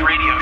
radio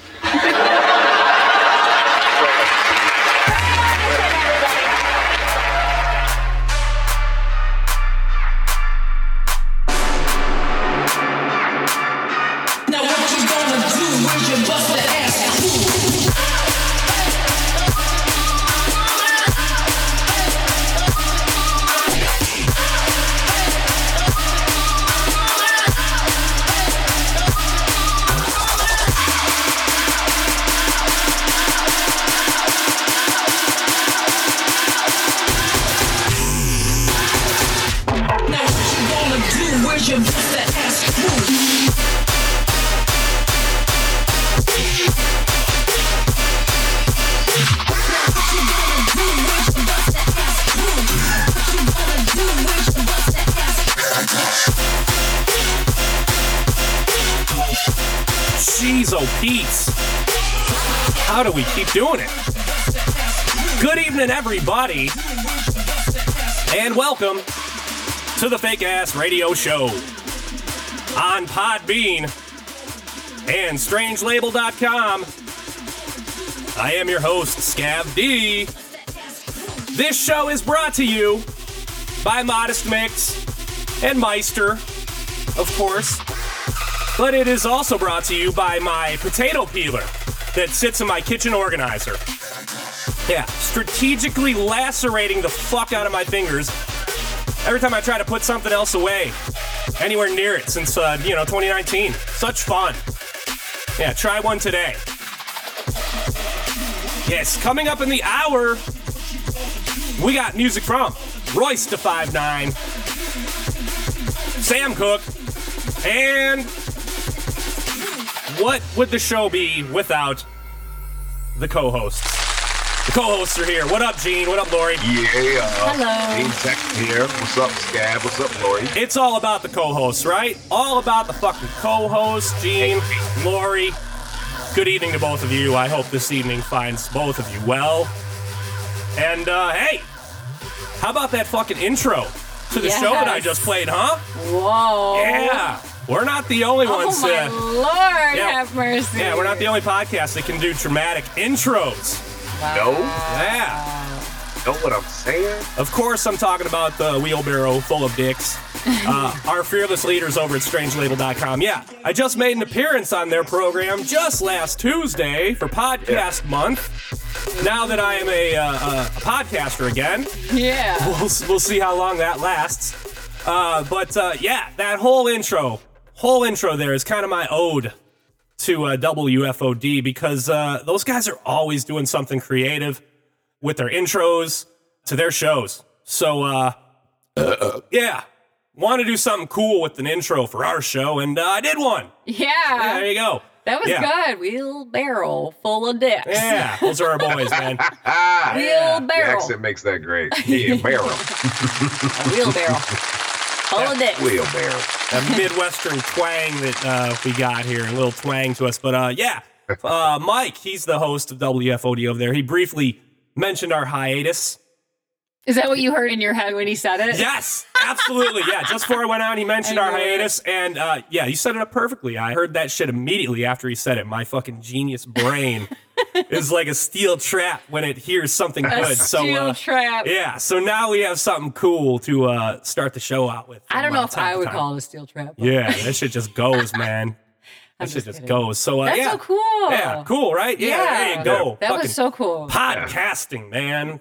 Jeez. How do we keep doing it? Good evening, everybody, and welcome to the Fake Ass Radio Show on Podbean and StrangeLabel.com. I am your host, Scav D. This show is brought to you by Modest Mix and Myster, of course. But it is also brought to you by my potato peeler that sits in my kitchen organizer. Yeah, strategically lacerating the fuck out of my fingers every time I try to put something else away anywhere near it since, uh, you know, 2019. Such fun. Yeah, try one today. Yes, coming up in the hour, we got music from Royce da 5'9, Sam Cooke, and what would the show be without the co-hosts? The co-hosts are here. What up, Gean? What up, Lori? Yeah. Hello. Gean Tech here. What's up, Scav? What's up, Lori? It's all about the co-hosts, right? All about the fucking co-hosts, Gean, Lori. Good evening to both of you. I hope this evening finds both of you well. And uh, hey, how about that fucking intro to the show that I just played, huh? Whoa. Yeah. We're not the only Oh ones. my uh, lord, yeah. have mercy. yeah, we're not the only podcast that can do dramatic intros. No? Yeah. Know what I'm saying? Of course, I'm talking about the wheelbarrow full of dicks. Uh, our fearless leaders over at strangelabel.com. Yeah, I just made an appearance on their program just last Tuesday for Podcast Month. Now that I am a, uh, uh, a podcaster again, Yeah. we'll, we'll see how long that lasts. Uh, but uh, yeah, that whole intro, whole intro there is kind of my ode to uh, WFOD because uh, those guys are always doing something creative with their intros to their shows. So uh, yeah, want to do something cool with an intro for our show, and uh, I did one. Yeah. Yeah, there you go. that was yeah. good. Wheelbarrow full of dicks. Yeah, those are our boys, man. Ah, the accent makes that great. Yeah, barrel. A wheelbarrow. Full of dicks. Wheelbarrow. a Midwestern twang that uh, we got here, a little twang to us. But uh, yeah, uh, Mike, he's the host of WFOD over there. He briefly mentioned our hiatus. Is that what you heard in your head when he said it? Yes, absolutely. Yeah, just before I went on, he mentioned our hiatus, and uh, yeah, you set it up perfectly. I heard that shit immediately after he said it. My fucking genius brain is like a steel trap when it hears something A good. So steel uh, trap. yeah, so now we have something cool to uh, start the show out with. I don't know uh, if I would time. call it a steel trap. but Yeah, that shit just goes, man. I'm That shit just just goes. So uh, That's yeah, so cool. Yeah, cool, right? Yeah, there you go. That Fucking was so cool. podcasting, man.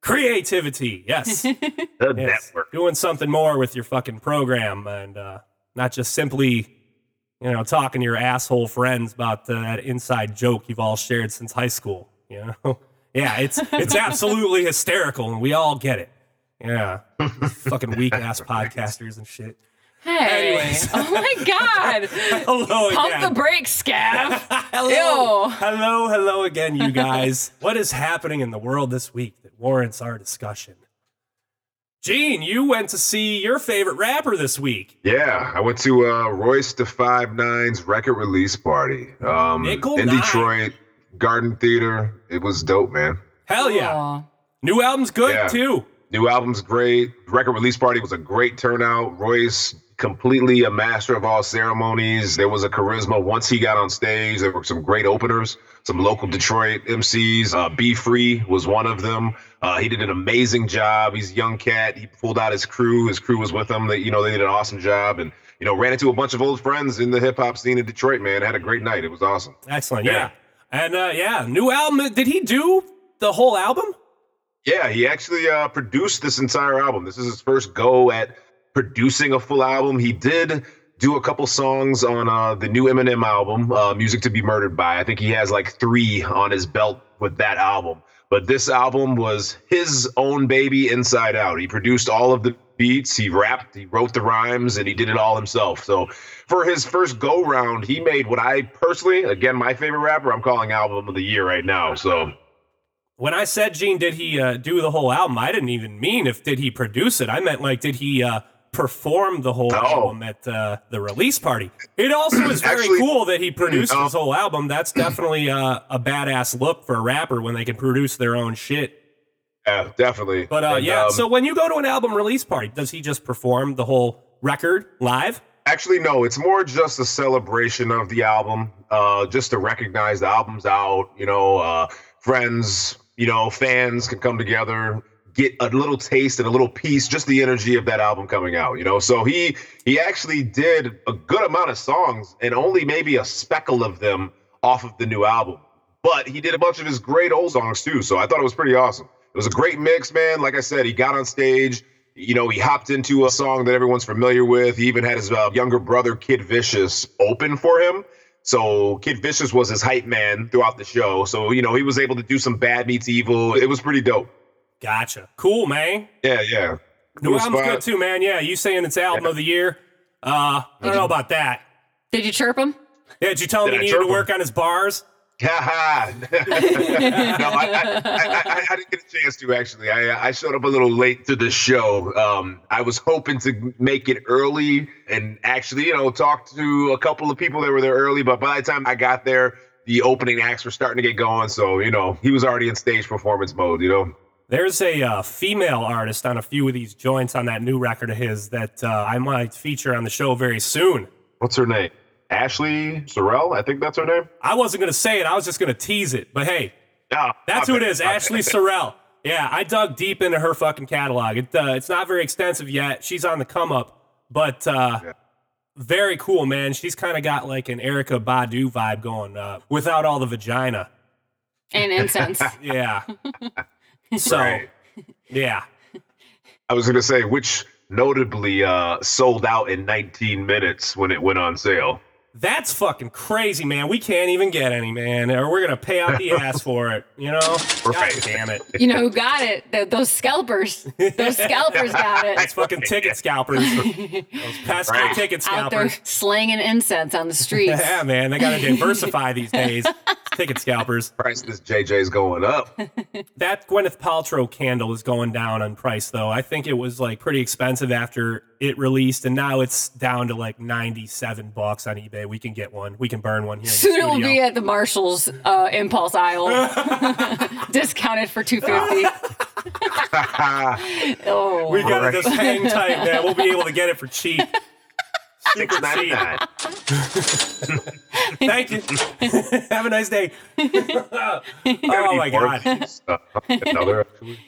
Creativity, yes. The Yes. network. Doing something more with your fucking program and uh, not just simply, you know, talking to your asshole friends about that inside joke you've all shared since high school. You know, yeah, it's it's absolutely hysterical, and we all get it. Yeah, fucking weak ass podcasters and shit. Hey. Anyways. Oh my God. Hello Pump again. the brakes, Scav. hello, Ew. hello, hello again, you guys. what is happening in the world this week that warrants our discussion? Gean, you went to see your favorite rapper this week. Yeah, I went to uh, Royce the Five Nine's record release party um, Nickel in Nine. Detroit, Garden Theater. It was dope, man. Hell yeah. Aw. New album's good Yeah. too. New album's great. Record release party was a great turnout. Royce completely a master of all ceremonies. There was a charisma once he got on stage. There were some great openers, some local Detroit MCs. Uh, Be Free was one of them. Uh, he did an amazing job. He's a young cat. He pulled out his crew. His crew was with him. They, you know, they did an awesome job and you know ran into a bunch of old friends in the hip hop scene in Detroit. Man, had a great night. It was awesome. Excellent. Yeah. Yeah. And uh, yeah, new album. Did he do the whole album? Yeah, he actually uh, produced this entire album. This is his first go at producing a full album. He did do a couple songs on uh, the new Eminem album, uh, "Music to Be Murdered By." I think he has like three on his belt with that album. But this album was his own baby, inside out. He produced all of the beats, he rapped, he wrote the rhymes, and he did it all himself. So for his first go round, he made what I personally, again, my favorite rapper, I'm calling album of the year right now. So When I said Gean, did he uh, do the whole album? I didn't even mean if did he produce it. I meant like did he uh, perform the whole No. album at uh, the release party? It also is very Actually- cool that he produced No. his whole album. That's definitely uh, a badass look for a rapper when they can produce their own shit. yeah, definitely. But uh, And, yeah, um, so when you go to an album release party, does he just perform the whole record live? Actually, no. It's more just a celebration of the album, uh, just to recognize the album's out. You know, uh, friends, you know, fans can come together, get a little taste and a little piece, just the energy of that album coming out. You know, so he he actually did a good amount of songs, and only maybe a speckle of them off of the new album. But he did a bunch of his great old songs too. So I thought it was pretty awesome. It was a great mix, man. Like I said, he got on stage. You know, he hopped into a song that everyone's familiar with. He even had his uh, younger brother, Kid Vishis, open for him. So Kid Vishis was his hype man throughout the show. So, you know, he was able to do some bad meets evil. It was pretty dope. Gotcha. Cool, man. Yeah, yeah. New Cool album's spot. good too, man. Yeah, you saying it's album of the year? Uh, I don't know about that. Did you chirp him? Yeah, did you tell him Did he I needed chirp to him? work on his bars? Haha. no, I, I, I, I, I didn't get a chance to actually. I, I showed up a little late to the show. Um, I was hoping to make it early and actually, you know, talk to a couple of people that were there early. But by the time I got there, the opening acts were starting to get going. So, you know, he was already in stage performance mode, you know. There's a uh, female artist on a few of these joints on that new record of his that uh, I might feature on the show very soon. What's her name? Ashley Sorrell, I think that's her name. I wasn't going to say it, I was just going to tease it. But hey, Ah, that's my who it bad, is, my bad. Ashley Sorrell. Yeah, I dug deep into her fucking catalog. It, uh, it's not very extensive yet. She's on the come up, but uh, Yeah. very cool, man. She's kind of got like an Erykah Badu vibe going uh, without all the vagina. And incense. Yeah. so, Right. yeah. I was going to say, which notably uh, sold out in 19 minutes when it went on sale. That's fucking crazy, man. We can't even get any, man. Or we're gonna pay out the ass for it. You know? God damn it. You know who got it? Th- those scalpers. Those scalpers got It's it. fucking ticket scalpers. Those pesky Right. ticket Out there scalpers. slinging incense on the streets. Yeah, man. They gotta diversify these days. Ticket scalpers. Price of this JJ's going up. That Gwyneth Paltrow candle is going down on price, though. I think it was like pretty expensive after it released, and now it's down to like ninety-seven bucks on eBay. We can get one. We can burn one here. Soon it will be at the Marshall's uh, impulse aisle, discounted for two fifty. Oh, We gotta just hang tight, man. We'll be able to get it for cheap. Six ninety nine. Thank you. Have a nice day. oh my god. Another actually.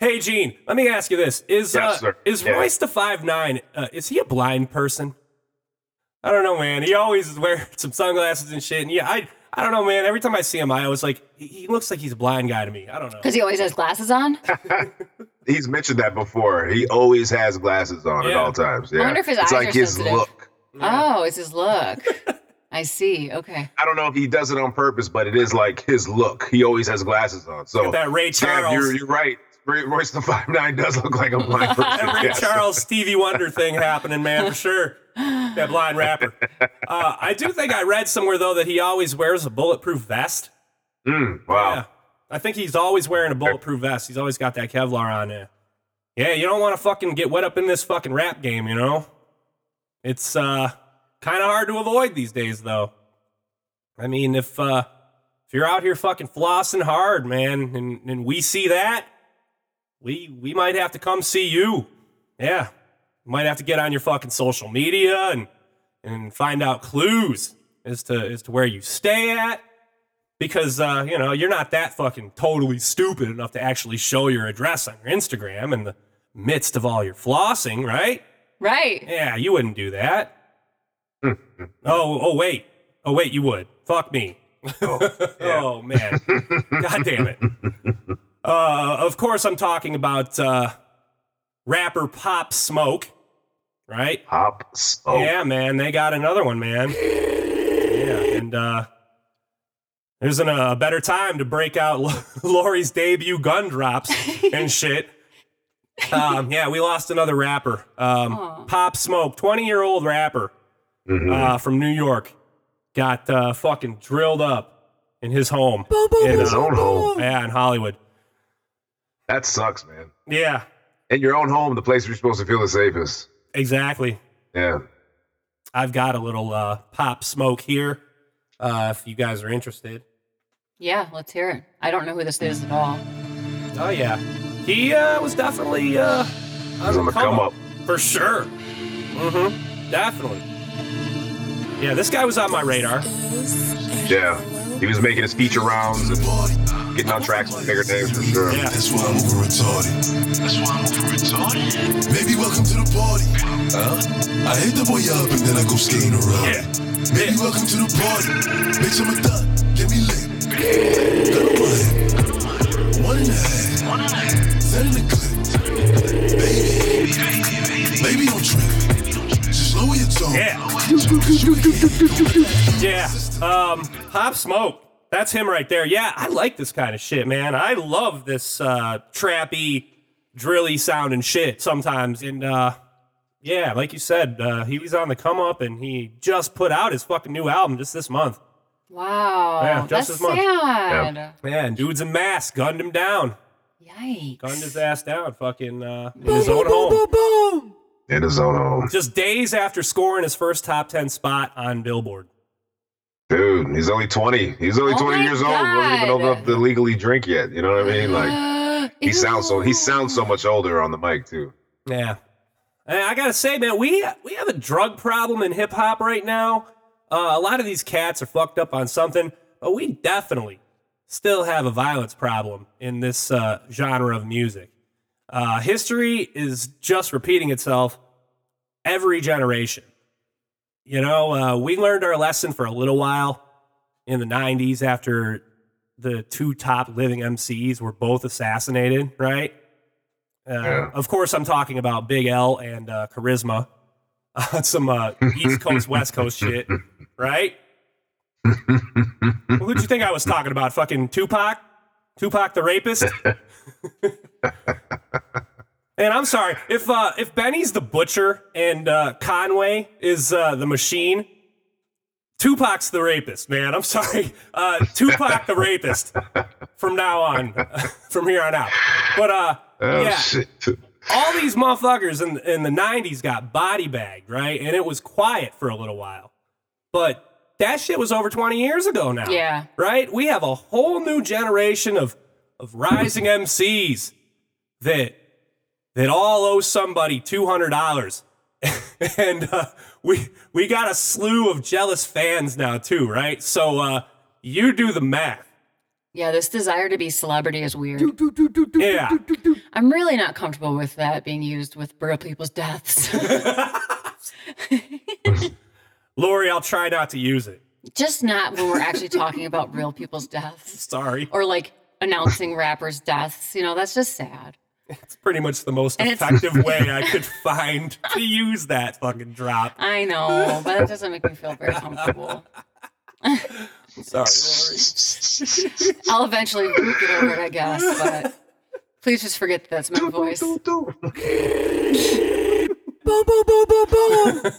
Hey Gean, let me ask you this: Is Yes, uh, is Yeah. Royce the five nine? Uh, is he a blind person? I don't know, man. He always wears some sunglasses and shit. And yeah, I I don't know, man. Every time I see him, I always like he, he looks like he's a blind guy to me. I don't know. Because he always has glasses on. He's mentioned that before. He always has glasses on at all times. Yeah. I wonder if his it's eyes like are his sensitive. look. Oh, it's his look. I see. Okay. I don't know if he does it on purpose, but it is like his look. He always has glasses on. So That Ray Gav, Charles. you're, you're right. Royce the five nine does look like a blind person. Every Yes. Charles Stevie Wonder thing happening, man, for sure. That blind rapper. Uh, I do think I read somewhere though that he always wears a bulletproof vest. Mm, wow. Yeah. I think he's always wearing a bulletproof vest. He's always got that Kevlar on there. Yeah, you don't want to fucking get wet up in this fucking rap game, you know? It's uh kind of hard to avoid these days though. I mean, if uh if you're out here fucking flossing hard, man, and, and we see that, we we might have to come see you. Yeah. Might have to get on your fucking social media and and find out clues as to as to where you stay at because uh, you know you're not that fucking totally stupid enough to actually show your address on your Instagram in the midst of all your flossing, right? Right. Yeah, you wouldn't do that. oh, oh wait, oh wait, you would. Fuck me. Oh, man, god damn it. Uh, of course, I'm talking about uh, rapper Pop Smoke, right? Pop smoke. Yeah, man, they got another one, man. Yeah, and uh there isn't a better time to break out L- Lori's debut gun drops and shit. Um, yeah, we lost another rapper. Um, Pop Smoke, 20 year old rapper Mhm. uh, from New York, got uh, fucking drilled up in his home. In his own home. Yeah, in Hollywood. That sucks, man. Yeah, In your own home, the place you're supposed to feel the safest. exactly. Yeah. I've got a little uh, Pop Smoke here uh, if you guys are interested. Yeah, let's hear it. I don't know who this is at all. Oh yeah, he uh, was definitely uh, He's on the come up. for sure. Mm-hmm. Definitely. Yeah, this guy was on my radar. Yeah. He was making his feature rounds and getting on tracks with bigger names for sure. Yeah. That's why I'm over retarded. That's why I'm over retarded. Baby, welcome to the party. Huh? I hit the boy up and then I go skating around. Yeah. Baby, welcome to the party. Bitch, I'm a thug. Get me lit. Gun on my hip. One and a half. One and a half. Set in the clip. Baby. Baby, don't trip. Just lower your tone. Yeah. Yeah. Um, Pop Smoke. That's him right there. Yeah, I like this kind of shit, man. I love this uh, trappy, drilly sounding shit sometimes. And uh, yeah, like you said, uh, he was on the come up and he just put out his fucking new album just this month. Wow. Yeah, just that's this month. sad. Man, dude's in mask, gunned him down, Yikes. gunned his ass down, fucking uh, in his own home. In his own home. Just days after scoring his first top 10 spot on Billboard. Dude, he's only 20. He's only Oh 20 my years old. He wasn't even old enough to legally drink yet. You know what I mean? Like he sounds so he sounds so much older on the mic too. Yeah. And I gotta say, man, we we have a drug problem in hip hop right now. Uh, a lot of these cats are fucked up on something, but we definitely still have a violence problem in this uh, genre of music. Uh, history is just repeating itself every generation. You know, uh, we learned our lesson for a little while in the 90s after the two top living MCs were both assassinated, right? Uh, Yeah. Of course, I'm talking about Big L and uh, Charisma. Some uh, East Coast, West Coast shit, right? Who'd you think I was talking about? Fucking Tupac? Tupac the rapist? and I'm sorry if uh, if Benny's the butcher and uh, Conway is uh, the machine. Tupac's the rapist, man. I'm sorry. Uh, Tupac the rapist from now on, from here on out. But uh, Oh yeah, shit. all these motherfuckers in, in the 90s got body bagged, right? And it was quiet for a little while. But that shit was over 20 years ago now. Yeah. Right? We have a whole new generation of, of rising MCs that that all owe somebody $200 and uh, we we got a slew of jealous fans now too, right? So uh, you do the math. Yeah, this desire to be celebrity is weird. Yeah, I'm really not comfortable with that being used with real people's deaths. Lori, I'll try not to use it. Just not when we're actually talking about real people's deaths Sorry, or like announcing rappers' deaths. You know, that's just sad. It's pretty much the most And effective way I could find to use that fucking drop. I know, but it doesn't make me feel very comfortable. Sorry, Lori. I'll eventually get over it, I guess, but please just forget that that's my voice. Boom! Boom! Boom! Boom! Boom!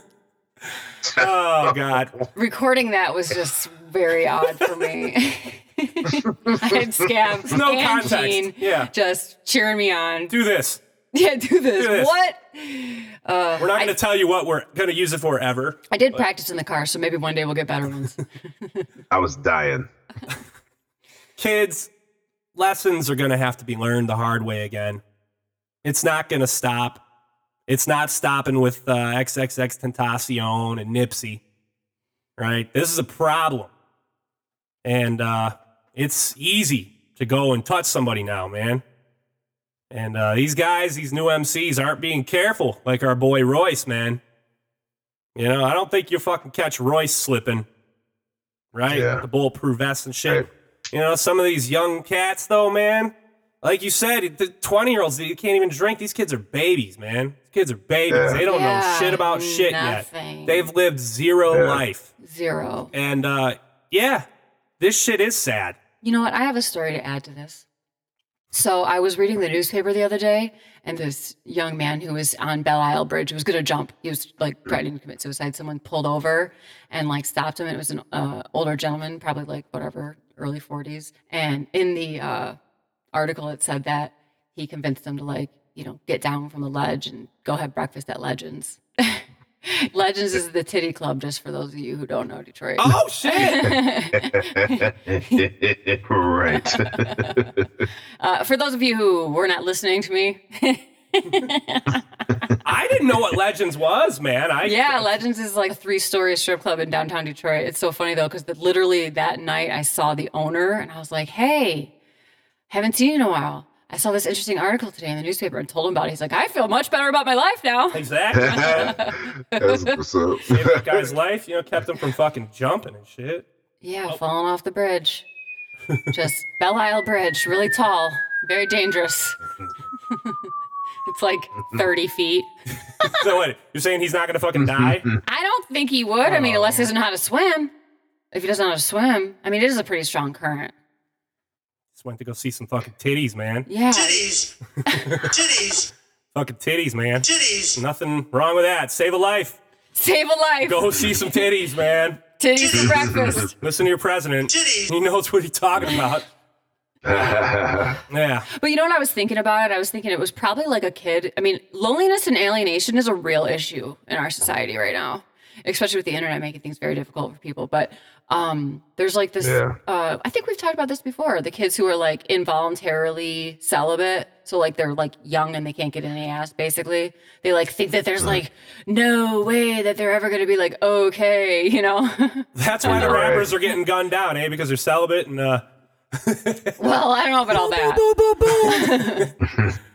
Oh God. Recording that was just very odd for me. I had Scav no and context. Gean Yeah. just cheering me on. Do this. Yeah, do this. Do this. What? We're not going to tell you what we're going to use it for ever. I did practice in the car, so maybe one day we'll get better ones. I was dying. Kids, lessons are going to have to be learned the hard way again. It's not going to stop. It's not stopping with uh, XXX Tentacion and Nipsey, right? This is a problem. And uh, it's easy to go and touch somebody now, man. And uh, these guys, these new MCs, aren't being careful like our boy Royce, man. You know, I don't think you fucking catch Royce slipping, right? Yeah. The bulletproof vest and shit. Right. You know, some of these young cats, though, man, like you said, the 20 year olds, you can't even drink. These kids are babies, man. These kids are babies. Yeah. They don't know shit about shit nothing. yet. They've lived zero Yeah. life. Zero. And uh, yeah, this shit is sad. You know what? I have a story to add to this. So I was reading the newspaper the other day, and this young man who was on Belle Isle Bridge was going to jump. He was like threatening to commit suicide. Someone pulled over and like stopped him. It was an uh, older gentleman, probably like whatever, early 40s. And in the uh, article, it said that he convinced them to like, you know, get down from the ledge and go have breakfast at Legends. Legends is the titty club, just for those of you who don't know Detroit. Oh, shit. right. Uh, for those of you who were not listening to me, I didn't know what Legends was, man. I yeah, Legends is like a three-story strip club in downtown Detroit. It's so funny though, because literally that night I saw the owner and I was like, "Hey, haven't seen you in a while. I saw this interesting article today in the newspaper and told him about it. He's like, I feel much better about my life now. Exactly. That's what's up. Saved that guy's life, you know, kept him from fucking jumping and shit. Yeah, falling off the bridge. Just Belle Isle Bridge, really tall, very dangerous. it's like 30 feet. So what? You're saying he's not gonna fucking die? I don't think he would. I mean, unless he oh. doesn't know how to swim. If he doesn't know how to swim, I mean, it is a pretty strong current. Just went to go see some fucking titties, man. Yeah. Titties. Titties. Fucking titties, man. Titties. Nothing wrong with that. Save a life. Save a life. Go see some titties, man. Titties for breakfast. Listen to your president. Titties. He knows what he's talking about. Yeah. But you know what I was thinking about it? I was thinking it was probably like a kid. I mean, loneliness and alienation is a real issue in our society right now, especially with the internet making things very difficult for people. But um, there's like this. Yeah. Uh, I think we've talked about this before. The kids who are like involuntarily celibate, so like they're like young and they can't get any ass. Basically, they like think that there's like no way that they're ever gonna be like okay, you know. That's why the Right. rappers are getting gunned down, eh? Because they're celibate and uh well, I don't know about all that.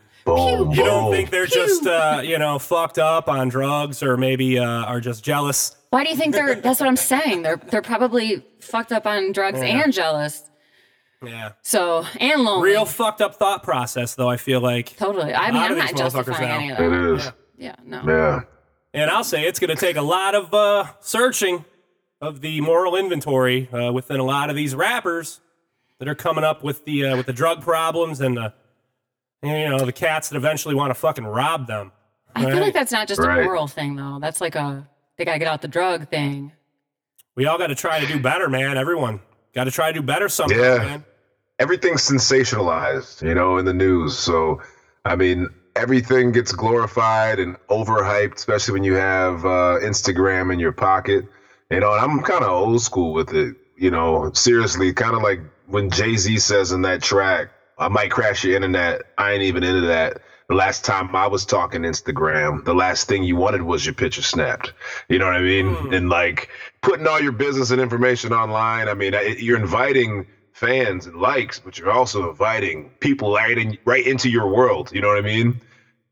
Boom, you don't think they're just uh, you know, fucked up on drugs or maybe uh are just jealous. Why do you think they're? That's what I'm saying. They're they're probably fucked up on drugs and jealous. Yeah. So and lonely. Real fucked up thought process though, I feel like. Totally. I A mean, I'm not these motherfuckers justifying now. any of It that. is. Yeah, no. Yeah. And I'll say it's going to take a lot of uh, searching of the moral inventory uh, within a lot of these rappers that are coming up with the uh, with the drug problems and the you know the cats that eventually want to fucking rob them. I feel like that's not just Right. a moral thing, though. That's like a they gotta get out the drug thing. We all got to try to do better, man. Everyone got to try to do better someday, Yeah. man. everything's sensationalized, you know, in the news. So, I mean, everything gets glorified and overhyped, especially when you have uh, Instagram in your pocket. You know, and I'm kind of old school with it. You know, seriously, kind of like when Jay Z says in that track, "I might crash your internet." I ain't even into that. The last time I was talking Instagram, the last thing you wanted was your picture snapped. You know what I mean? Hmm. And like putting all your business and information online. I mean, you're inviting fans and likes, but you're also inviting people right in right into your world. You know what I mean?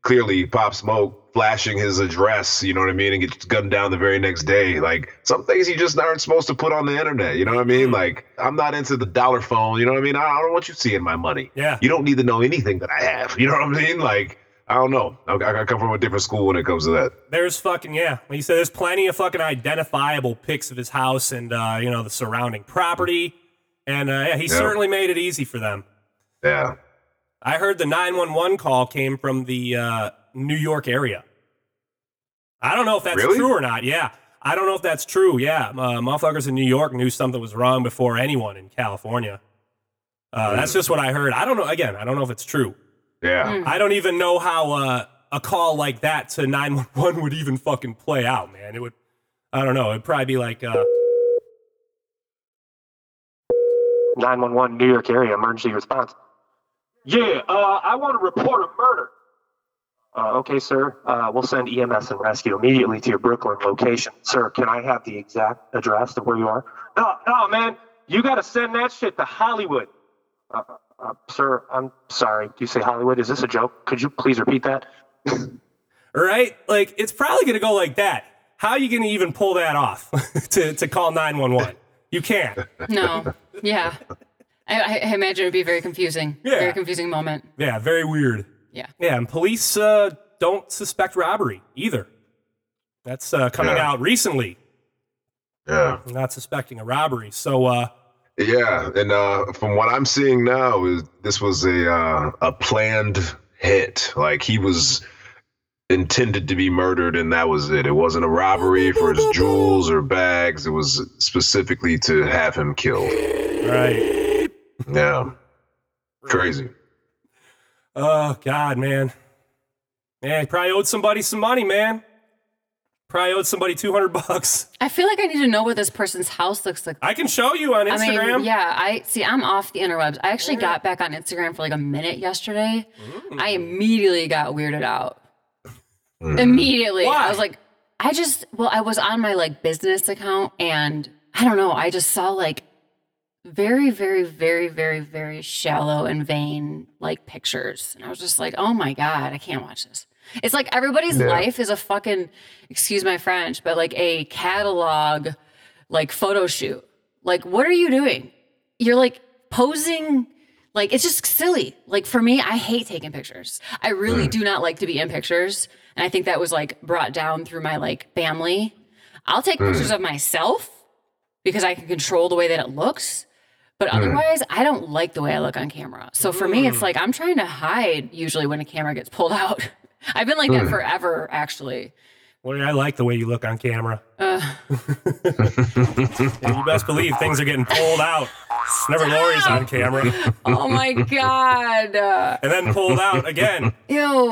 Clearly, Pop Smoke flashing his address. You know what I mean? And gets gunned down the very next day. Like some things you just aren't supposed to put on the internet. You know what I mean? Like I'm not into the dollar phone. You know what I mean? I I don't want you seeing my money. Yeah. You don't need to know anything that I have. You know what I mean? Like I don't know. I, I come from a different school when it comes to that. There's fucking yeah. Like you said, there's plenty of fucking identifiable pics of his house and uh, you know the surrounding property, and uh, yeah, he Yeah. certainly made it easy for them. Yeah. I heard the 911 call came from the uh, New York area. I don't know if that's Really? true or not. Yeah, I don't know if that's true. Yeah, uh, motherfuckers in New York knew something was wrong before anyone in California. Uh, that's just what I heard. I don't know. Again, I don't know if it's true. Yeah. I don't even know how uh, a call like that to 911 would even fucking play out, man. It would, I don't know. It'd probably be like, uh, 911 New York area emergency response. Yeah, uh, I want to report a murder. Uh, okay, sir. Uh, we'll send EMS and rescue immediately to your Brooklyn location. Sir, can I have the exact address of where you are? No, no, man. You got to send that shit to Hollywood. Uh, uh, sir, I'm sorry. Do you say Hollywood? Is this a joke? Could you please repeat that? right? Like, it's probably going to go like that. How are you going to even pull that off to, to call 911? You can't. No. Yeah. I, I I imagine it'd be very confusing. Yeah. Very confusing moment. Yeah, very weird. Yeah. Yeah, and police uh, don't suspect robbery either. That's uh, coming Yeah. out recently, Yeah. not suspecting a robbery. So, uh, Yeah, and uh, from what I'm seeing now, is this was a uh, a planned hit. Like he was intended to be murdered, and that was it. It wasn't a robbery for his jewels or bags. It was specifically to have him killed. right. Yeah, crazy. Oh God, man. Man, he probably owed somebody some money, man. Probably owed somebody two hundred bucks. I feel like I need to know what this person's house looks like. I can show you on I Instagram. mean, yeah, I see. I'm off the interwebs. I actually got back on Instagram for like a minute yesterday. I immediately got weirded out. Hmm. Immediately, Why? I was like, I just, well, I was on my like business account, and I don't know. I just saw like very, very, very, very, very shallow and vain like pictures, and I was just like, oh my god, I can't watch this. It's like everybody's Yeah. life is a fucking, excuse my French, but like a catalog, like photo shoot. Like, what are you doing? You're like posing. Like, it's just silly. Like, for me, I hate taking pictures. I really mm. do not like to be in pictures. And I think that was like brought down through my like family. I'll take pictures mm. of myself because I can control the way that it looks. But otherwise, I don't like the way I look on camera. So for me, it's like I'm trying to hide usually when a camera gets pulled out. I've been like that forever, actually. Well, I like the way you look on camera. Yeah, you best believe things are getting pulled out. Never Lori's on camera. Oh my God. Uh, And then pulled out again. ew.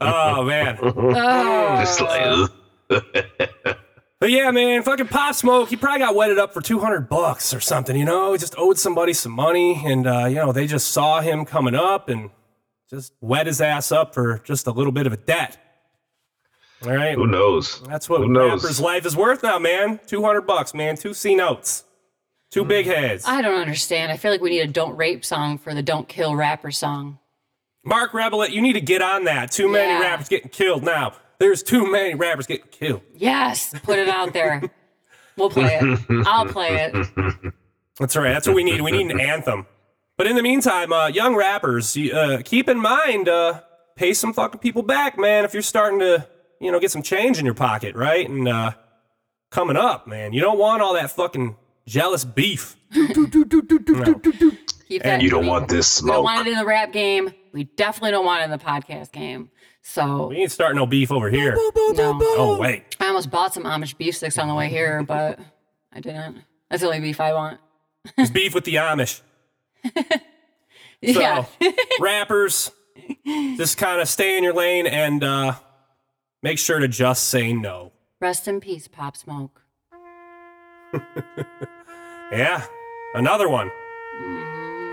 Oh, man. Oh. Just like, ugh. But yeah, man, fucking Pop Smoke, he probably got wetted up for 200 bucks or something, you know? He just owed somebody some money, and, uh, you know, they just saw him coming up and just wet his ass up for just a little bit of a debt. All right? who knows? That's what Who knows? rapper's life is worth now, man. 200 bucks, man. Two C notes. Two big heads. I don't understand. I feel like we need a don't rape song for the don't kill rapper song. Mark Rebillet, you need to get on that. Too many Yeah. rappers getting killed now. There's too many rappers getting killed. Yes, put it out there. We'll play it. I'll play it. That's right. That's what we need. We need an anthem. But in the meantime, uh, young rappers, uh, keep in mind, uh, pay some fucking people back, man. If you're starting to, you know, get some change in your pocket, right? And uh, coming up, man, you don't want all that fucking jealous beef. Keep that. You don't want this smoke. We don't want it in the rap game. We definitely don't want it in the podcast game. So We ain't starting no beef over here. no. Oh wait, I almost bought some Amish beef sticks on the way here, but I didn't. That's the only beef I want. it's beef with the Amish. Yeah. Rappers, just kind of stay in your lane and uh, make sure to just say no. Rest in peace, Pop Smoke. Yeah, another one.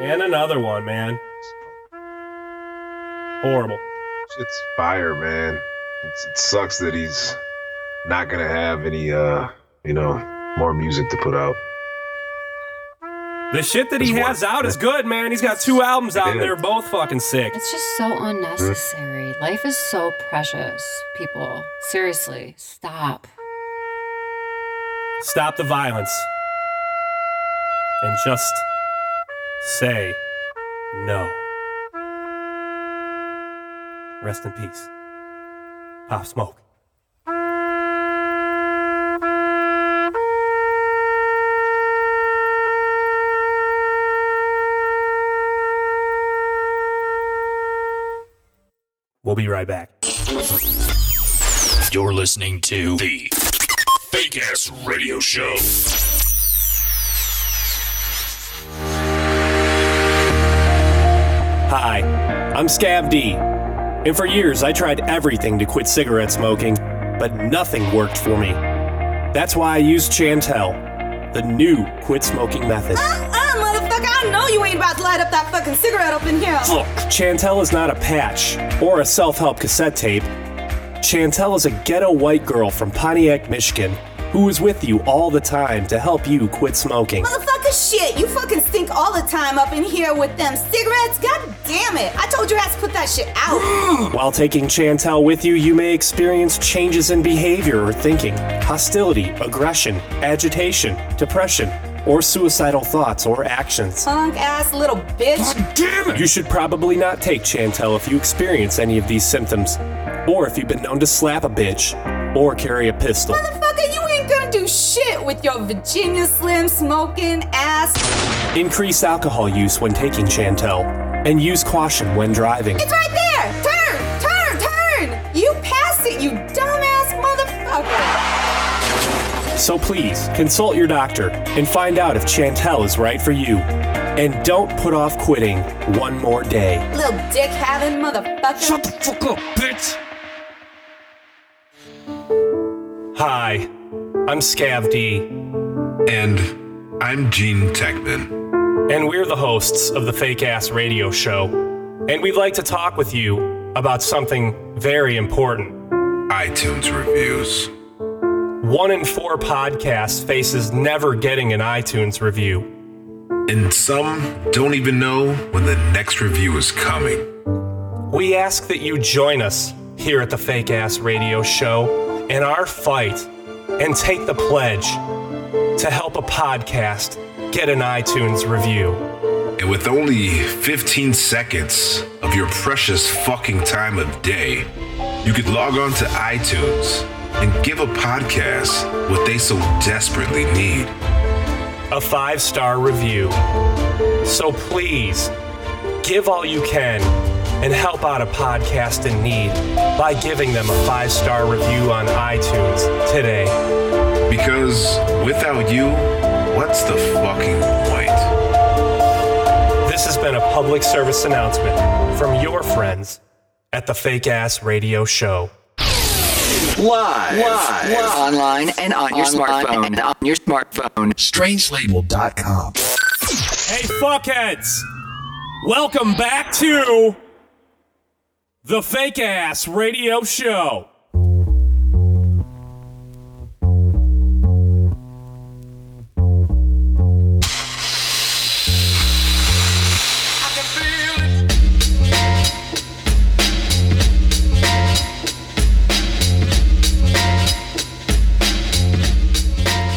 And another one, man. Horrible. It's fire, man. It's, it sucks that he's not gonna have any, uh, you know, more music to put out. The shit that he That's has what- out is good, man. He's got two albums out, and Yeah. they're both fucking sick. It's just so unnecessary. Life is so precious, people. Seriously, stop. Stop the violence. And just say no. Rest in peace. Pop Smoke. We'll be right back. You're listening to the Fake Ass Radio Show. Hi, I'm Scav D. And for years, I tried everything to quit cigarette smoking, but nothing worked for me. That's why I used Chantel, the new quit smoking method. Uh, motherfucker, I know you ain't about to light up that fucking cigarette up in here. Look, Chantel is not a patch or a self help cassette tape. Chantel is a ghetto white girl from Pontiac, Michigan, who is with you all the time to help you quit smoking. Shit, you fucking stink all the time up in here with them cigarettes. God damn it. I told your ass to put that shit out. While taking Chantel with you, you may experience changes in behavior or thinking, hostility, aggression, agitation, depression, or suicidal thoughts or actions. Punk ass little bitch. God damn it! You should probably not take Chantel if you experience any of these symptoms, or if you've been known to slap a bitch or carry a pistol. Motherfucker, you do shit with your Virginia Slim smoking ass. Increase alcohol use when taking Chantel, and use caution when driving. It's right there. Turn, turn, turn. You passed it, you dumbass motherfucker. So please, consult your doctor and find out if Chantel is right for you. And don't put off quitting one more day. Little dick having motherfucker. Shut the fuck up, bitch. Hi, I'm Scav D. And I'm Gean Techman. And we're the hosts of the Fake Ass Radio Show. And we'd like to talk with you about something very important. iTunes reviews. One in four podcasts faces never getting an iTunes review. And some don't even know when the next review is coming. We ask that you join us here at the Fake Ass Radio Show in our fight and take the pledge to help a podcast get an iTunes review. And with only 15 seconds of your precious fucking time of day, you could log on to iTunes and give a podcast what they so desperately need. A five star review. So please, give all you can and help out a podcast in need by giving them a five star review on iTunes today. Because without you, what's the fucking point? This has been a public service announcement from your friends at the Fake Ass Radio Show. Live, live, online and on your Online smartphone. and on your smartphone. Strangelabel.com. Hey, fuckheads! Welcome back to the Fake Ass Radio Show.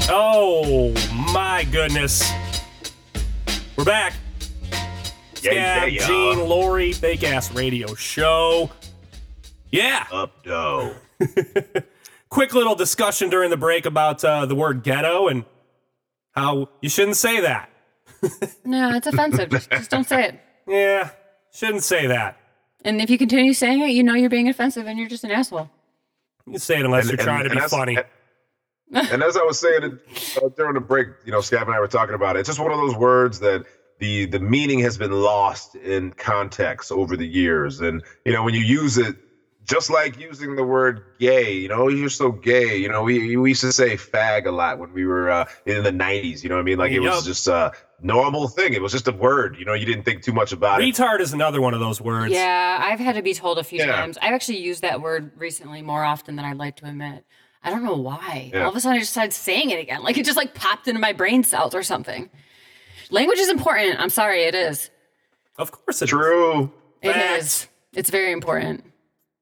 Oh my goodness. We're back. Yeah, Scav, yeah, Gean, Lori, Fake Ass Radio Show. Yeah. Up dough. Quick little discussion during the break about uh, the word ghetto and how you shouldn't say that. No, it's offensive. just, just don't say it. Yeah, shouldn't say that. And if you continue saying it, you know you're being offensive and you're just an asshole. You can say it unless And- you're and- trying to be that's- funny. and as I was saying it, uh, during the break, you know, Scav and I were talking about it. It's just one of those words that the the meaning has been lost in context over the years, and you know, when you use it, just like using the word gay, you know, you're so gay. You know, we we used to say fag a lot when we were uh, in the '90s. You know what I mean? Like it Yup. was just a normal thing. It was just a word. You know, you didn't think too much about it. Retard is another one of those words. Yeah, I've had to be told a few Yeah. times. I've actually used that word recently more often than I'd like to admit. I don't know why. Yeah. All of a sudden, I just started saying it again. Like it just like popped into my brain cells or something. Language is important. I'm sorry, it is. Of course it is. True. It Facts. is. It's very important.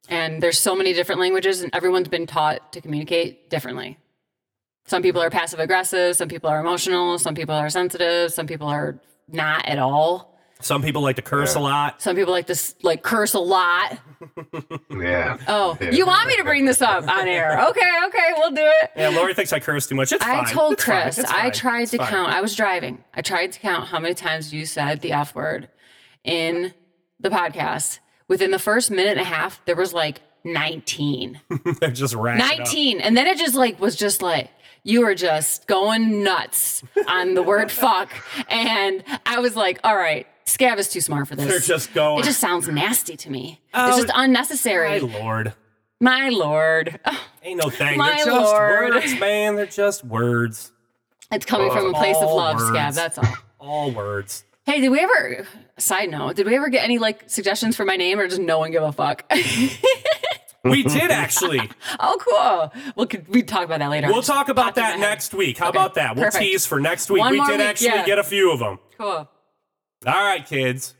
And there's so many different languages, and everyone's been taught to communicate differently. Some people are passive aggressive, some people are emotional, some people are sensitive, some people are not at all. Some people like to curse a lot. Some people like to like curse a lot. Yeah. Oh, you want me to bring this up on air? Okay, okay, we'll do it. Yeah, Lori thinks I curse too much. It's I fine. told It's fine. Chris, It's I tried It's to fine. count. I was driving. I tried to count how many times you said the F word in the podcast. Within the first minute and a half, there was like 19. They're just racking up. 19. And then it just like was just like, you were just going nuts on the word fuck. And I was like, all right, Scav is too smart for this. They're just going. It just sounds nasty to me. Oh, it's just unnecessary. My lord. My lord. Oh, Ain't no thing. My They're just lord. words, man. They're just words. it's coming from a place of love, words. Scav. That's all. All words. Hey, did we ever? Side note: Did we ever get any like suggestions for my name, or does no one give a fuck? We did actually. oh, cool. We'll we talk about that later. We'll talk about that in my head. next week. How Okay, about that? We'll perfect. tease for next week. One we did week, actually yeah. get a few of them. Cool. All right, kids.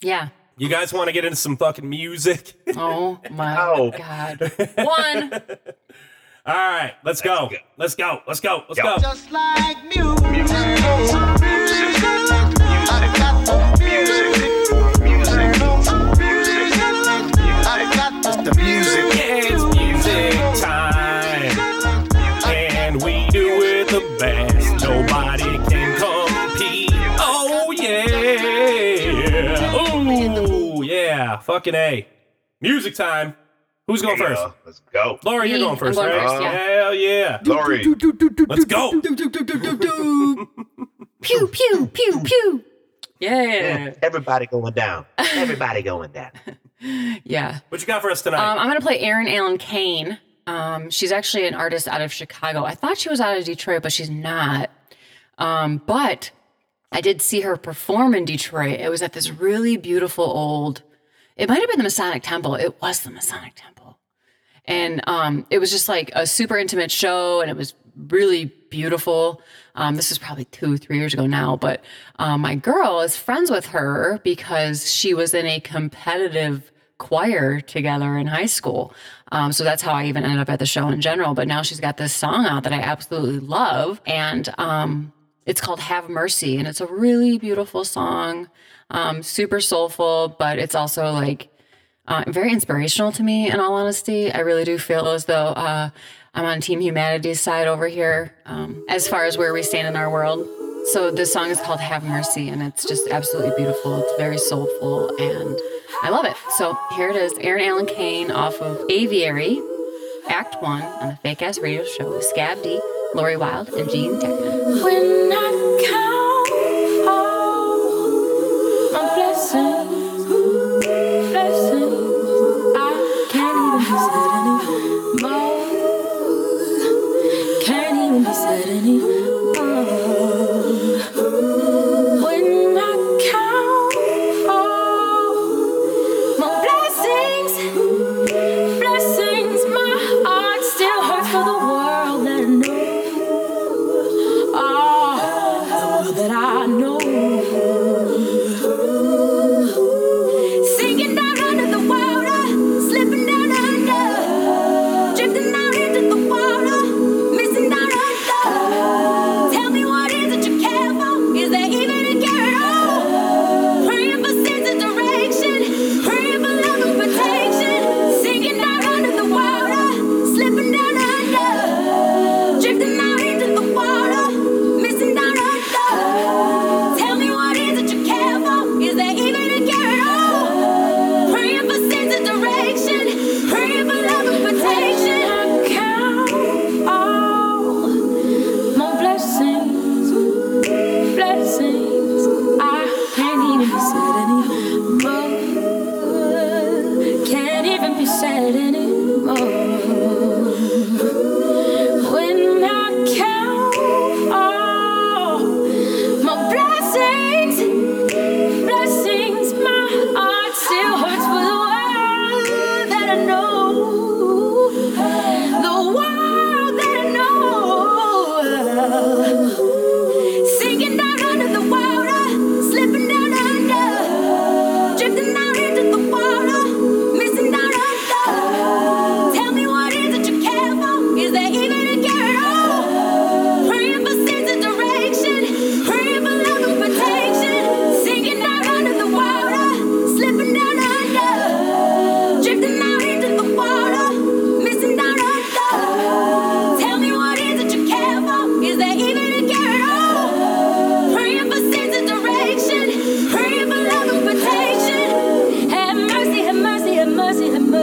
Yeah. You guys want to get into some fucking music? Oh my Oh. god. One. All right, let's go. Let's go. Let's go. Let's go. Just like music. The yeah. Fucking A. Music time. Who's going There first? go. Let's go. Laura, you're going first, going right? first, yeah. Hell yeah. Lori. Let's go. Pew pew pew pew. Yeah. Everybody going down. Everybody going down. Yeah. What you got for us tonight? Um, I'm gonna play Erin Allen Kane. Um, she's actually an artist out of Chicago. I thought she was out of Detroit, but she's not. Um, but I did see her perform in Detroit. It was at this really beautiful old. It might have been the Masonic Temple. It was the Masonic Temple, and um, it was just like a super intimate show, and it was really beautiful. Um, this is probably two, three years ago now, but um, my girl is friends with her because she was in a competitive choir together in high school. Um, so that's how I even ended up at the show in general. But now she's got this song out that I absolutely love, and um, it's called "Have Mercy," and it's a really beautiful song, um, super soulful, but it's also like uh, very inspirational to me. In all honesty, I really do feel as though uh, I'm on Team Humanity's side over here um, as far as where we stand in our world. So this song is called "Have Mercy," and it's just absolutely beautiful. It's very soulful, and I love it. So here it is, Erin Allen Kane off of Aviary, Act One on the Fake Ass Radio Show with Scav D, Lori Wild, and Gean Techman. When I count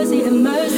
mercy, have mercy.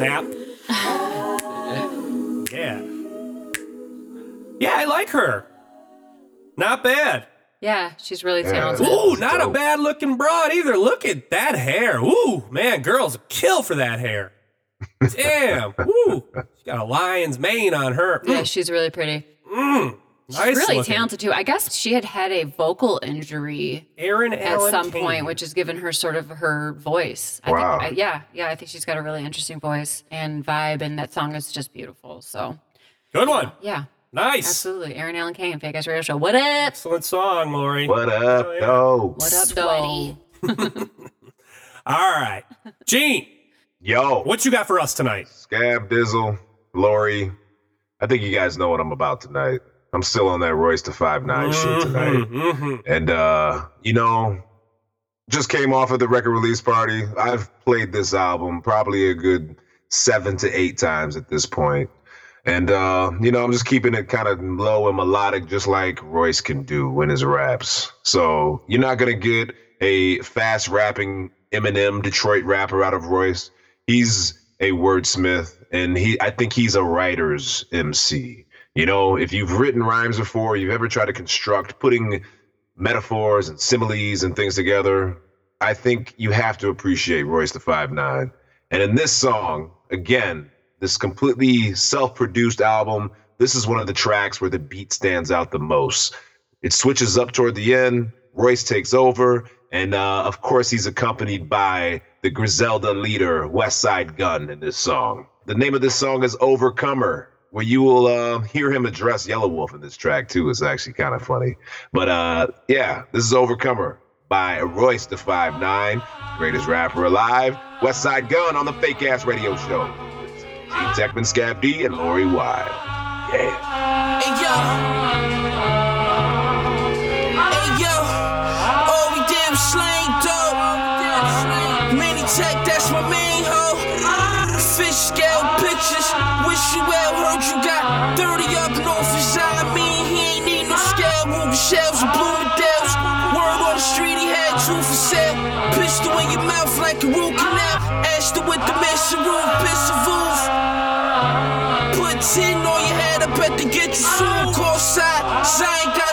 Snap. Yeah. Yeah, I like her. Not bad. Yeah, she's really Yeah, talented. Ooh, not a bad looking broad either. Look at that hair. Ooh, man, girls kill for that hair. Damn. Ooh. She got a lion's mane on her. Yeah, she's really pretty. Mm. She's Nice really looking. talented too. I guess she had had a vocal injury Erin at Allen some Kane. point, which has given her sort of her voice. I Wow. think, I, yeah, yeah, I think she's got a really interesting voice and vibe, and that song is just beautiful. So, Good one. yeah, Nice. absolutely. Erin Allen Kane, Fake Ass Radio Show. What up? Excellent song, Lori. What up, Oh, yeah. though? What up, though? All right. Gean, Yo, what you got for us tonight? Scav Dizzle, Lori. I think you guys know what I'm about tonight. I'm still on that Royce da 5'9 shit tonight. Mhm, mhm. And uh, you know, just came off of the record release party. I've played this album probably a good seven to eight times at this point. And uh, you know, I'm just keeping it kind of low and melodic, just like Royce can do in his raps. So you're not gonna get a fast rapping Eminem Detroit rapper out of Royce. He's a wordsmith, and he I think he's a writer's MC. You know, if you've written rhymes before, you've ever tried to construct putting metaphors and similes and things together, I think you have to appreciate Royce da 5'9. And in this song, again, this completely self-produced album, this is one of the tracks where the beat stands out the most. It switches up toward the end. Royce takes over, and uh, of course, he's accompanied by the Griselda leader, Westside Gunn, in this song. The name of this song is Overcomer, where you will uh, hear him address Yelawolf in this track too. It's actually kind of funny, but uh, yeah, this is Overcomer by Royce da 5'9, greatest rapper alive. Westside Gunn on the Fake Ass Radio Show. Gean Techman, Scav D, and Lori Wild. Yeah. Hey yo. Hey yo. All we was slang dope. Tech, that's my. Fish scale pictures. Wish you well, heard you got 30 up north his eye. I mean, he ain't need no scale. Ruby shells and Bloomingdale's. Word on the street, he had two for sale. Pistol in your mouth like a root canal. Ashton with the mission roof, pistol roof. Put 10 on your head, I bet to get you soon. Call side, Zion got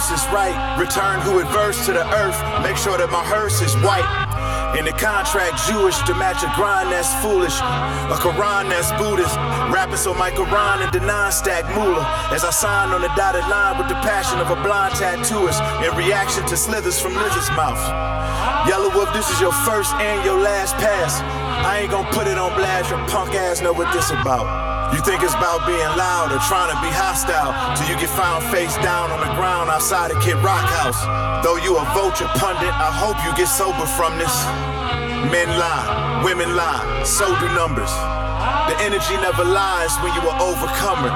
verse is right. Return who adverse to the earth, make sure that my hearse is white. In the contract, Jewish to match a grind that's foolish. A Quran that's Buddhist. Rapping so my Quran and the non-stack moolah. As I sign on the dotted line with the passion of a blind tattooist. In reaction to slithers from lizard's mouth. Yelawolf, this is your first and your last pass. I ain't gonna put it on blast, your punk ass know what this about. You think it's about being loud or trying to be hostile till you get found face down on the ground outside of Kid Rock House. Though you a vulture pundit, I hope you get sober from this. Men lie, women lie, so do numbers. The energy never lies when you are overcomer.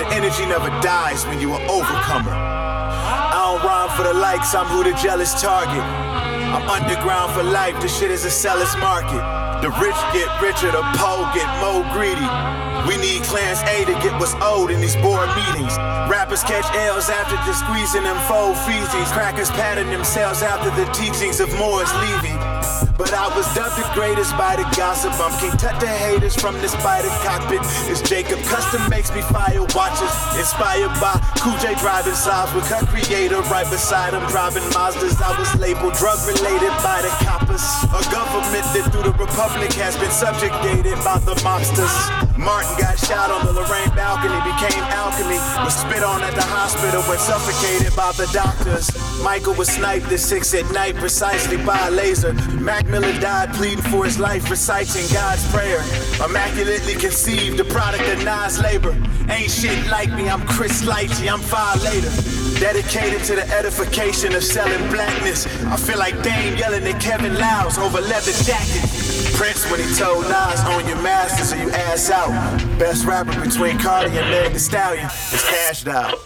The energy never dies when you are overcomer. I don't rhyme for the likes, I'm who the jealous target. I'm underground for life, this shit is a seller's market. The rich get richer, the poor get more greedy. We need clans A to get what's owed in these board meetings. Rappers catch L's after just squeezing them fold feces. Crackers patting themselves after the teachings of Morris Levy. I was dubbed the greatest by the gossip. I'm King Tut the haters from the spider cockpit. It's Jacob Custom makes me fire watches. Inspired by Cool J driving sides with her creator right beside him. Driving Mazdas. I was labeled drug related by the coppers. A government that through the Republic has been subjugated by the mobsters. Martin got shot on the Lorraine balcony, became alchemy. Was spit on at the hospital when suffocated by the doctors. Michael was sniped at six at night precisely by a laser. Mac Miller died pleading for his life, reciting God's prayer. Immaculately conceived, the product of Nas labor. Ain't shit like me, I'm Chris Lighty, I'm far later. Dedicated to the edification of selling blackness. I feel like Dame yelling at Kevin Liles over leather jackets. Prince when he told Nas, own your masters or you ass out. Best rapper between Cardi and Meg Thee Stallion is cashed out.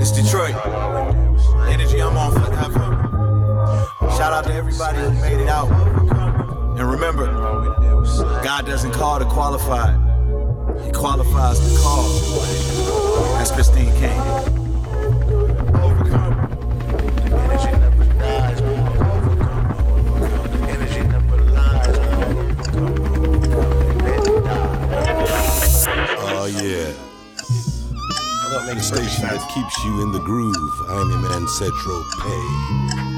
It's Detroit. Energy I'm on. Shout out to everybody who made it out. And remember, God doesn't call the qualified. He qualifies the call. That's Christine King. Oh yeah. The station that keeps you in the groove. I'm your man Cetro Pay.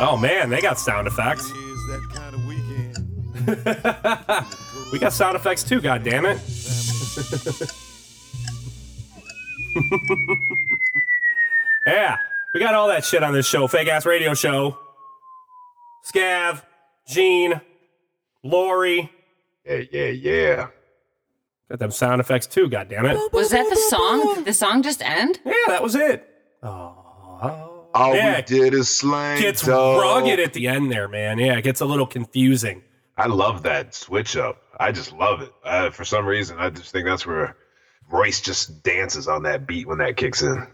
Oh man, they got sound effects. we got sound effects too, god damn it. yeah, we got all that shit on this show. Fake ass radio show. Scav, Gean, Lori. Yeah, yeah, yeah. Got them sound effects too, god damn it. Was that the song? Did the song just end? Yeah, that was it. Oh. All Yeah. we did is slang. Gets dog. rugged at the end there, man. Yeah, it gets a little confusing. I love that switch up. I just love it. Uh, for some reason, I just think that's where Royce just dances on that beat when that kicks in.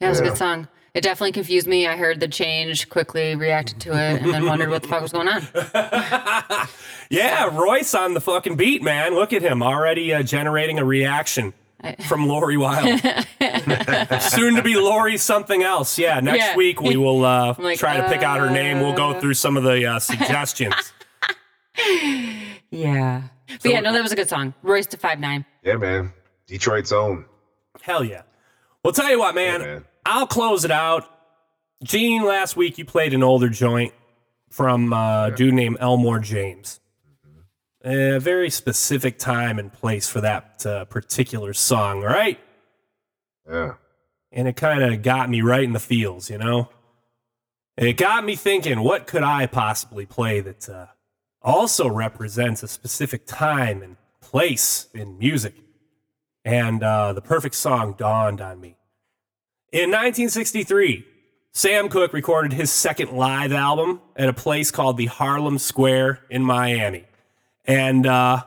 Yeah, it was a good song. It definitely confused me. I heard the change, quickly reacted to it, and then wondered what the fuck was going on. Yeah, Royce on the fucking beat, man. Look at him already uh, generating a reaction from Lori Wild. Soon to be Lori something else. Yeah, next Yeah. week we will uh, like, try to pick out her name. We'll go uh. through some of the uh, suggestions. Yeah. But yeah, no, that was a good song. Royce da 5'9. Yeah, man. Detroit's own. Hell yeah. Well, tell you what, man, I'll close it out. Gean, last week you played an older joint from uh, a dude named Elmore James. A very specific time and place for that uh, particular song, right? Yeah. And it kind of got me right in the feels, you know? It got me thinking, what could I possibly play that uh, also represents a specific time and place in music? And uh, the perfect song dawned on me. In 1963, Sam Cooke recorded his second live album at a place called the Harlem Square in Miami. And uh,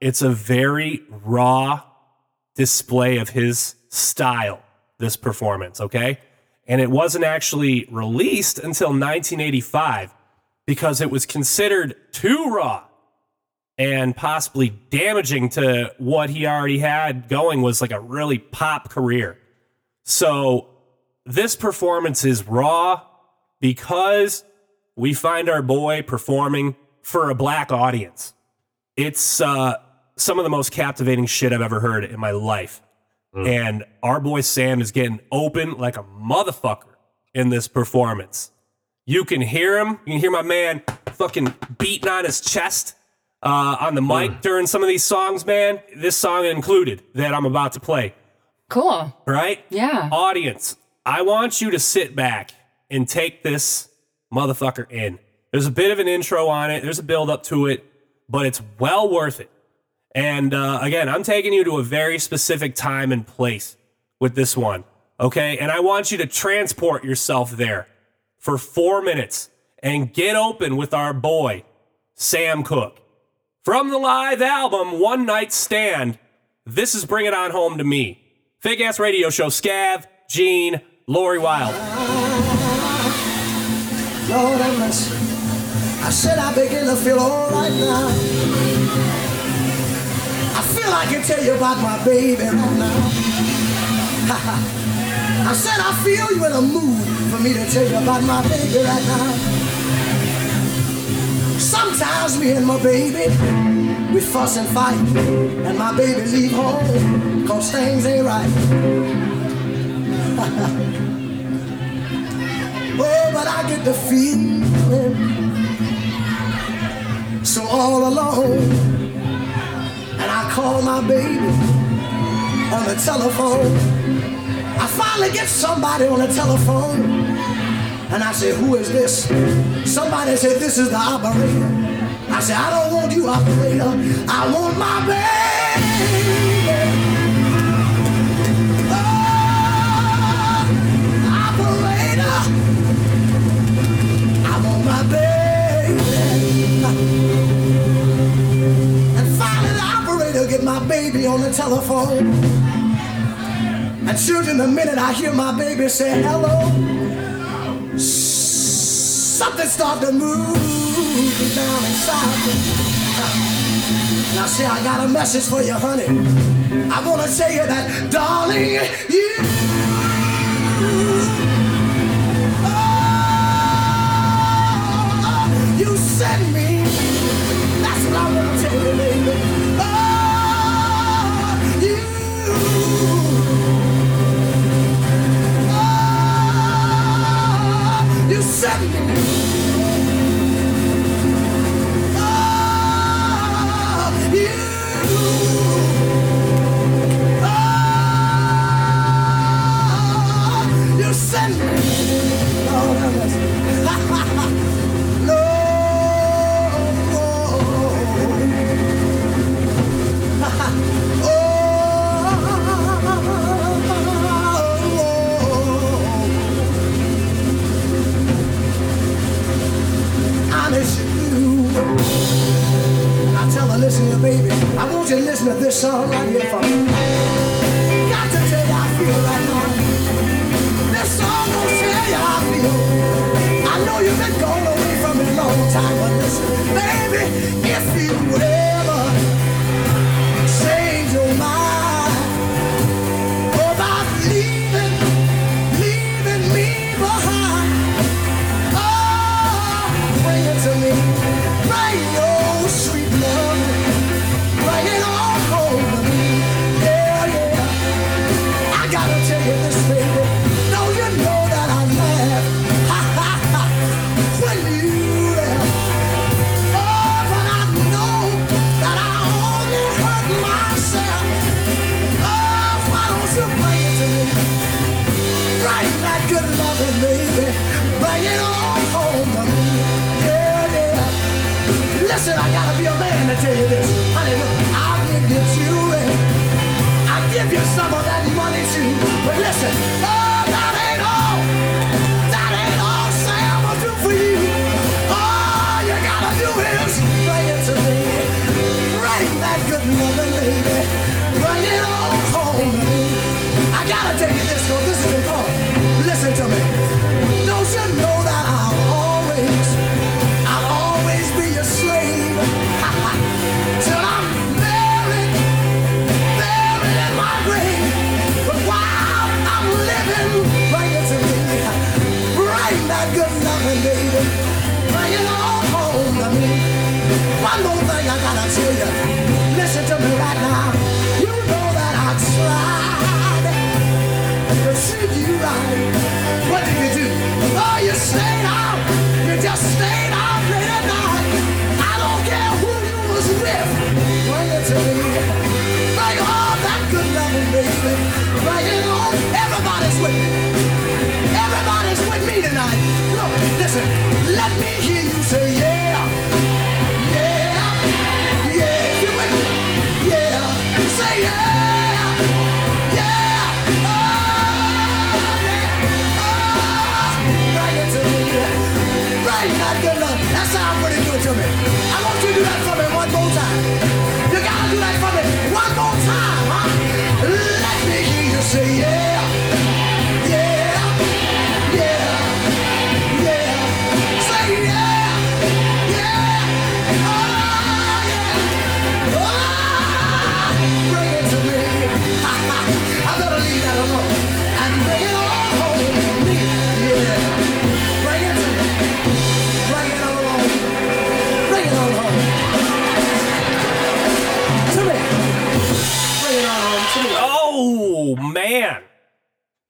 it's a very raw display of his style, this performance, okay? And it wasn't actually released until 1985 because it was considered too raw and possibly damaging to what he already had going was like a really pop career. So this performance is raw because we find our boy performing for a black audience. It's uh, some of the most captivating shit I've ever heard in my life. And our boy Sam is getting open like a motherfucker in this performance. You can hear him. You can hear my man fucking beating on his chest uh, on the mic during some of these songs, man. This song included that I'm about to play. Cool. Right? Yeah. Audience, I want you to sit back and take this motherfucker in. There's a bit of an intro on it, there's a build up to it, but it's well worth it. And uh, again, I'm taking you to a very specific time and place with this one. Okay. And I want you to transport yourself there for four minutes and get open with our boy, Sam Cooke. From the live album, One Night Stand, this is Bring It On Home to Me. Fake ass radio show, Scav, Gean, Lori Wild. Lord. I said I begin to feel alright now. I feel I can tell you about my baby right now. I said I feel you in a mood for me to tell you about my baby right now. Sometimes me and my baby, we fuss and fight, and my baby leave home, cause things ain't right. Oh, but I get the feeling so all alone. And I call my baby on the telephone. I finally get somebody on the telephone. And I say, Who is this? Somebody said, This is the operator. I said, I don't want you, operator. I want my baby. Baby on the telephone. And children, the minute I hear my baby say hello, something start to move down inside me. Now see, I got a message for you, honey. I wanna tell you that, darling, you. Oh, oh, oh, you sent me. Oh, I want you to listen good loving, baby. Bring it all home to me. One more thing I gotta tell you. Listen to me right now. You know that I tried to treat you right. Look. Let me hear you say yeah. Yeah. Yeah. Yeah. Say yeah. Yeah. Oh. Oh, bring it to me. Good to me. I want you to do that for me one more time. You gotta do that for me one more time, huh? Let me hear you say. Yeah.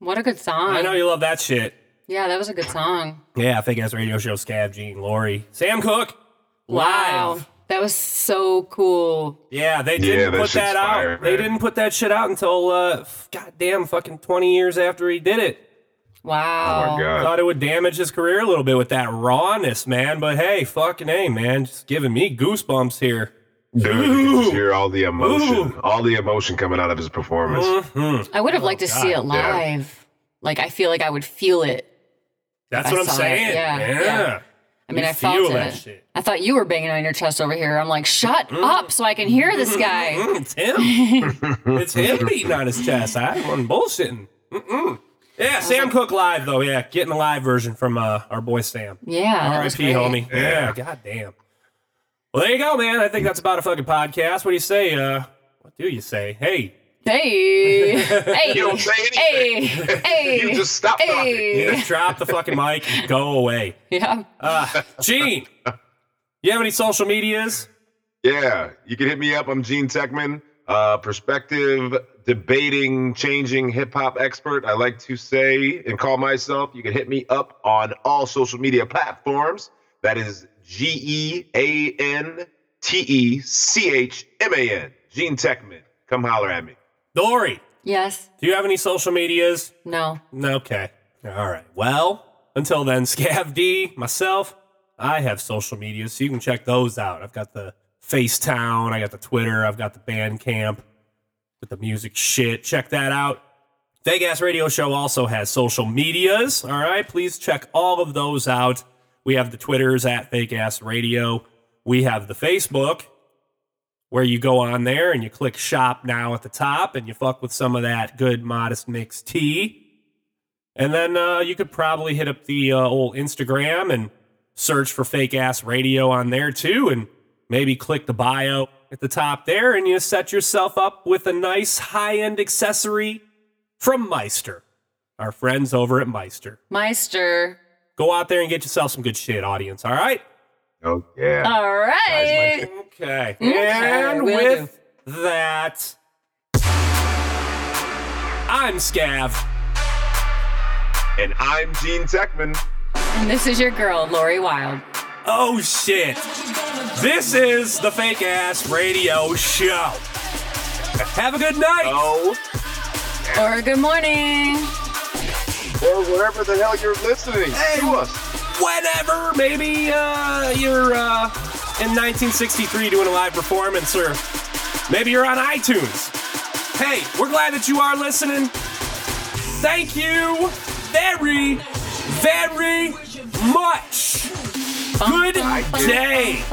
What a good song. I know you love that shit. Yeah, that was a good song. Yeah, fake ass radio show. Scav, Gean, Lori, Sam Cooke, Wow. live. That was so cool. Yeah, they didn't that put shit's that out. fire, they didn't put that shit out until uh, goddamn fucking twenty years after he did it. Wow. Oh my god. Thought it would damage his career a little bit with that rawness, man. But hey, fucking hey, man, just giving me goosebumps here. Dude, you can just hear all the emotion, Ooh. all the emotion coming out of his performance. Mhm. I would have liked to see it live. yeah. Live. Like I feel like I would feel it. That's what I'm saw it, saying. yeah, Yeah. yeah. I mean, You I felt feel it. that shit. I thought you were banging on your chest over here. I'm like, shut up so I can hear this guy. Mm, it's him. it's him beating on his chest. I wasn't bullshitting. Mm-mm. Yeah, Sam Cooke live though. Yeah, getting a live version from uh, our boy Sam. Yeah, that was R.I.P. great. homie. Yeah, goddamn. Well, there you go, man. I think that's about a fucking podcast. What do you say? Uh, what do you say? Hey, Hey, hey, You don't say Hey, hey, You just stop hey. you just drop the fucking mic and go away. Yeah. Uh, Gean, you have any social medias? Yeah, you can hit me up. I'm Gean Techman, uh, perspective debating, changing hip hop expert. I like to say and call myself. You can hit me up on all social media platforms. That is G E A N T E C H M A N. Gean Techman. Come holler at me. Dory, Yes. do you have any social medias? No. Okay. All right. Well, until then, Scav D, myself, I have social medias, so you can check those out. I've got the Facetown, I got the Twitter, I've got the Bandcamp with the music shit. Check that out. Fake Ass Radio Show also has social medias. All right. Please check all of those out. We have the Twitters at Fake Ass Radio. We have the Facebook where you go on there and you click shop now at the top and you fuck with some of that good modest mix tea. And then uh, you could probably hit up the uh, old Instagram and search for fake ass radio on there too. And maybe click the bio at the top there and you set yourself up with a nice high end accessory from Myster, our friends over at Myster. Myster. Go out there and get yourself some good shit, audience. All right? Oh, yeah. All right. Okay. Okay, And will with that, I'm Scav. And I'm Gean Techman. And this is your girl, Lori Wild. Oh shit. This is the fake ass radio show. Have a good night. Oh. Or good morning. Or wherever the hell you're listening Hey. to us. Whenever, maybe uh, you're uh, in 1963 doing a live performance, or maybe you're on iTunes. Hey, we're glad that you are listening. Thank you very, very much. Good day.